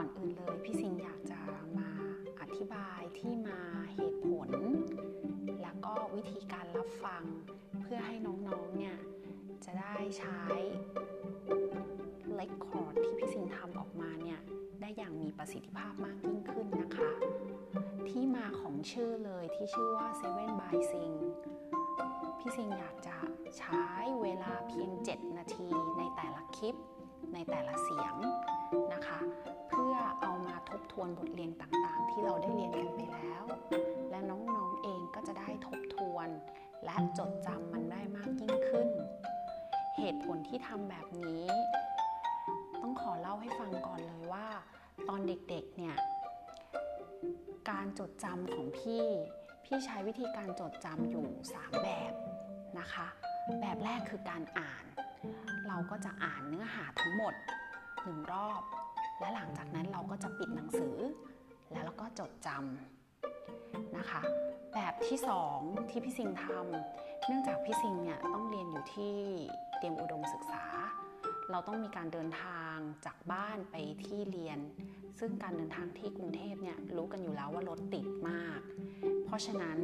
ก่อนอื่นเลย พี่สิงอยากจะมาอธิบายที่มาเหตุผล แล้วก็วิธีการรับฟัง เพื่อให้น้องๆเนี่ยจะได้ใช้เลคคอร์ดที่พี่สิงทำออกมาเนี่ยได้อย่างมีประสิทธิภาพมากยิ่งขึ้นนะคะ ที่มาของชื่อเลยที่ชื่อว่า Seven by Sing พี่สิงอยากจะใช้เวลาเพียง 7 นาทีในแต่ละคลิป ในแต่ละเสียง วนบทเรียนต่างๆ ที่เราได้เรียนกันไปแล้ว และน้องๆเองก็จะได้ทบทวน และจดจำมันได้มากยิ่งขึ้น เหตุผลที่ทำแบบนี้ ต้องขอเล่าให้ฟังก่อนเลยว่า ตอนเด็กๆเนี่ยการจดจำของพี่ พี่ใช้วิธีการจดจำอยู่ 3 แบบนะคะ แบบแรกคือการอ่าน เราก็จะอ่านเนื้อหาทั้งหมดหนึ่งรอบ และหลังจากนั้นเราก็จะปิดหนังสือ แล้วเราก็จดจำนะคะ แบบที่สองที่พี่สิงทำเนื่องจากพี่สิงเนี่ยต้องเรียนอยู่ที่เตรียมอุดมศึกษา เราต้องมีการเดินทางจากบ้านไปที่เรียน ซึ่งการเดินทางที่กรุงเทพเนี่ยรู้กันอยู่แล้วว่ารถติดมาก เพราะฉะนั้น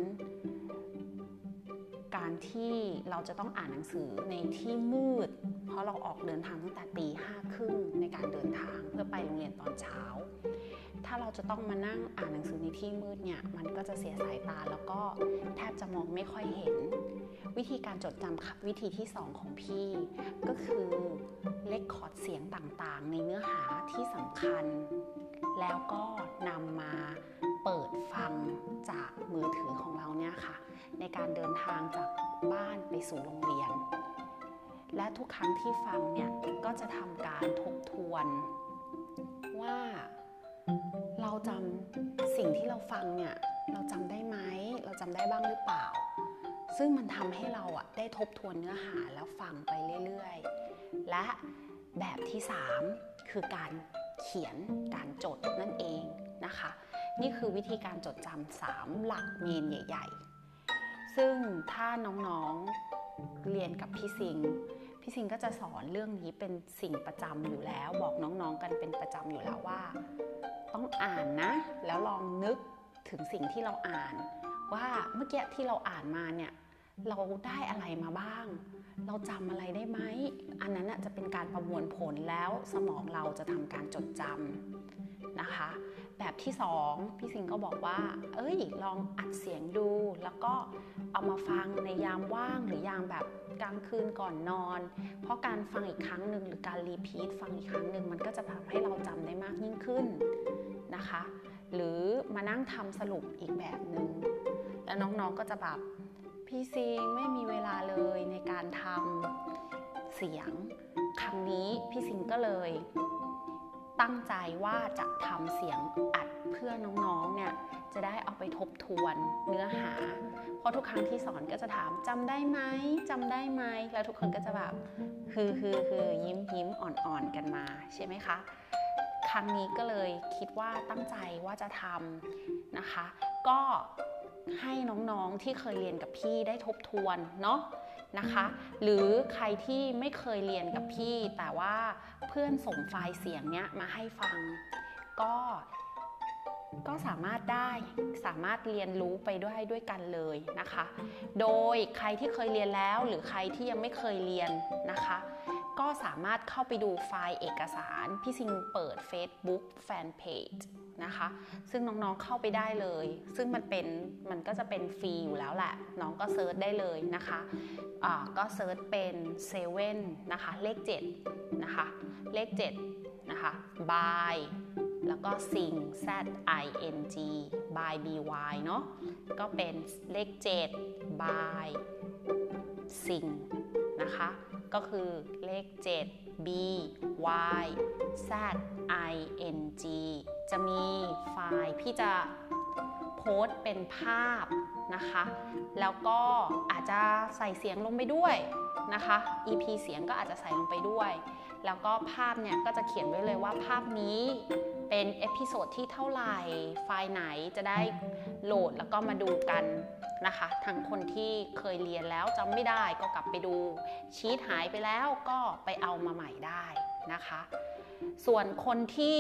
การที่เราจะต้องอ่านหนังสือในที่มืด เพราะเราออกเดินทางตั้งแต่ตีห้าครึ่งในการเดินทางเพื่อไปโรงเรียนตอนเช้า ถ้าเราจะต้องมานั่งอ่านหนังสือในที่มืดเนี่ยมันก็จะเสียสายตาแล้วก็แทบจะมองไม่ค่อยเห็น วิธีการจดจำครับวิธีที่ 2 ของพี่ ก็คือเลคคอร์ดเสียงต่างๆ ในเนื้อหาที่สำคัญ แล้วก็นำมา เปิดฟังจากมือถือของเราเนี่ยค่ะ ในการเดินทางจากบ้านไปสู่โรงเรียน และทุกครั้งที่ฟังเนี่ยก็จะทำการทบทวน ว่าเราจำสิ่งที่เราฟังเนี่ยเราจำได้ไหมเราจำได้บ้างหรือเปล่า ซึ่งมันทำให้เราอะได้ทบทวนเนื้อหาแล้วฟังไปเรื่อยๆ และแบบที่ 3 คือการเขียนการจดนั่นเองนะคะ นี่คือวิธีการจดจำสามหลักเมนใหญ่ ๆ ซึ่งถ้าน้องๆเรียนกับพี่สิงพี่สิงก็จะสอนเรื่องนี้เป็นสิ่งประจำอยู่แล้ว บอกน้องๆกันเป็นประจำอยู่แล้วว่า ต้องอ่านนะ แล้วลองนึกถึงสิ่งที่เราอ่าน ว่าเมื่อกี้ที่เราอ่านมาเนี่ยเราได้อะไรมาบ้าง เราจำอะไรได้ไหม อันนั้นจะเป็นการประมวลผลแล้วสมองเราจะทำการจดจำนะคะ แบบที่สองพี่สิงก็บอกว่า เอ้ย ลองอัดเสียงดู แล้วก็เอามาฟังในยามว่างหรือยามแบบกลางคืนก่อนนอน เพราะการฟังอีกครั้งหนึ่งหรือการรีพีทฟังอีกครั้งหนึ่งมันก็จะทำให้เราจำได้มากยิ่งขึ้นนะคะ หรือมานั่งทำสรุปอีกแบบหนึง่งแล้วน้องๆก็จะแบบพี่ซิงไม่มีเวลาเลยในการทำเสียงครั้งนี้พี่ซิงก็เลย ตั้งใจว่าจะทำเสียงอัดเพื่อน้องๆเนี่ยจะได้เอาไปทบทวนเนื้อหา เพราะทุกครั้งที่สอนก็จะถามจำได้ไหมจำได้ไหมแล้วทุกคนก็จะแบบฮือฮือฮือยิ้มยิ้มอ่อนๆกันมาใช่ไหมคะ ครั้งนี้ก็เลยคิดว่าตั้งใจว่าจะทำนะคะ ก็ให้น้องๆที่เคยเรียนกับพี่ได้ทบทวนเนาะ นะคะ หรือใครที่ไม่เคยเรียนกับพี่ แต่ว่าเพื่อนส่งไฟล์เสียงเนี้ยมาให้ฟัง ก็ก็สามารถได้สามารถเรียนรู้ไปด้วยด้วยกันเลยนะคะ โดยใครที่เคยเรียนแล้วหรือใครที่ยังไม่เคยเรียนนะคะ ก็สามารถเข้าไปดูไฟล์เอกสาร พี่ซิงเปิด Facebook Fanpage นะคะ ซึ่งน้องๆเข้าไปได้เลย ซึ่งมันเป็นมันก็จะเป็นฟรีอยู่แล้วแหละ น้องก็ search ได้เลยนะคะะก็ search เป็น7นะคะเลข7นะคะเลข7นะคะ by แล้วก็ Zing z i n g by by เนาะก็เป็นเลข7 by Zing นะคะ ก็คือเลข 7 b y z i n g จะมีไฟล์พี่จะโพสต์เป็นภาพ นะคะ แล้วก็อาจจะใส่เสียงลงไปด้วยนะคะ EP เสียงก็อาจจะใส่ลงไปด้วย แล้วก็ภาพเนี่ยก็จะเขียนไว้เลยว่าภาพนี้เป็น episode ที่เท่าไหร่ ไฟล์ไหนจะได้โหลดแล้วก็มาดูกันนะคะ ทั้งคนที่เคยเรียนแล้วจำไม่ได้ก็กลับไปดู ชีตหายไปแล้วก็ไปเอามาใหม่ได้นะคะ ส่วนคนที่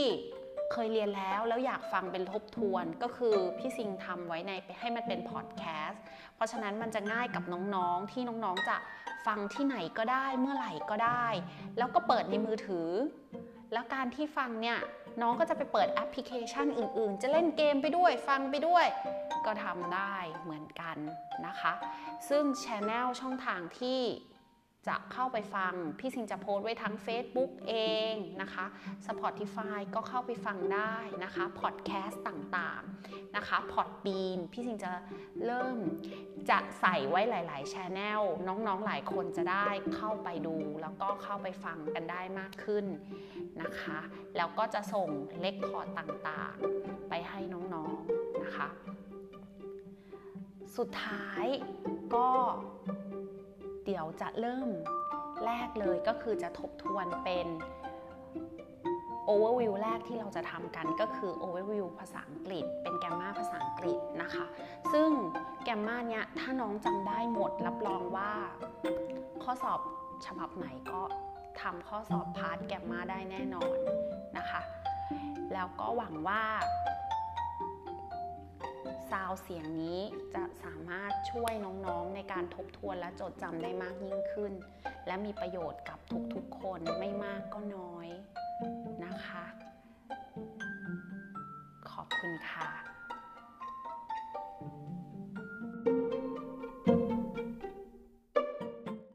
เคยเรียนแล้วแล้วอยากฟังเป็นทบทวนก็คือพี่ซิงทำไว้ในให้มันเป็นพอดแคสต์เพราะฉะนั้นมันจะง่ายกับน้องๆ ที่น้องๆจะฟังที่ไหนก็ได้เมื่อไหร่ก็ได้ แล้วก็เปิดในมือถือ แล้วการที่ฟังเนี่ยน้องก็จะไปเปิดแอปพลิเคชันอื่นๆ จะเล่นเกมไปด้วยฟังไปด้วย ก็ทำได้เหมือนกันนะคะ ซึ่งช anel ช่องทางที่ จะเข้าไปฟัง พี่สิงจะโพสต์ไว้ทั้ง Facebook เองนะคะ Spotify ก็เข้าไปฟังได้นะคะพอดแคสต์ต่างๆนะคะพอดบีนพี่สิงจะเริ่มจะใส่ไว้หลายๆช anel น้องๆหลายคนจะได้เข้าไปดู แล้วก็เข้าไปฟังกันได้มากขึ้นนะคะ แล้วก็จะส่งเลคคอร์ดต่างๆ ไปให้น้องๆนะคะ สุดท้ายก็ เดี๋ยวจะเริ่มแรกเลยก็คือจะทบทวนเป็น overview แรกที่เราจะทำกันก็คือ overview ภาษาอังกฤษ เป็นแกมมาภาษาอังกฤษนะคะ ซึ่งgrammar เนี้ยถ้าน้องจำได้หมดรับรองว่าข้อสอบฉบับไหนก็ทำข้อสอบ part grammar ได้แน่นอนนะคะ แล้วก็หวังว่า ซาวเสียงนี้จะสามารถช่วยน้องๆในการทบทวนและจดจำได้มากยิ่งขึ้น และมีประโยชน์กับทุกๆคนไม่มากก็น้อยนะคะ ขอบคุณค่ะ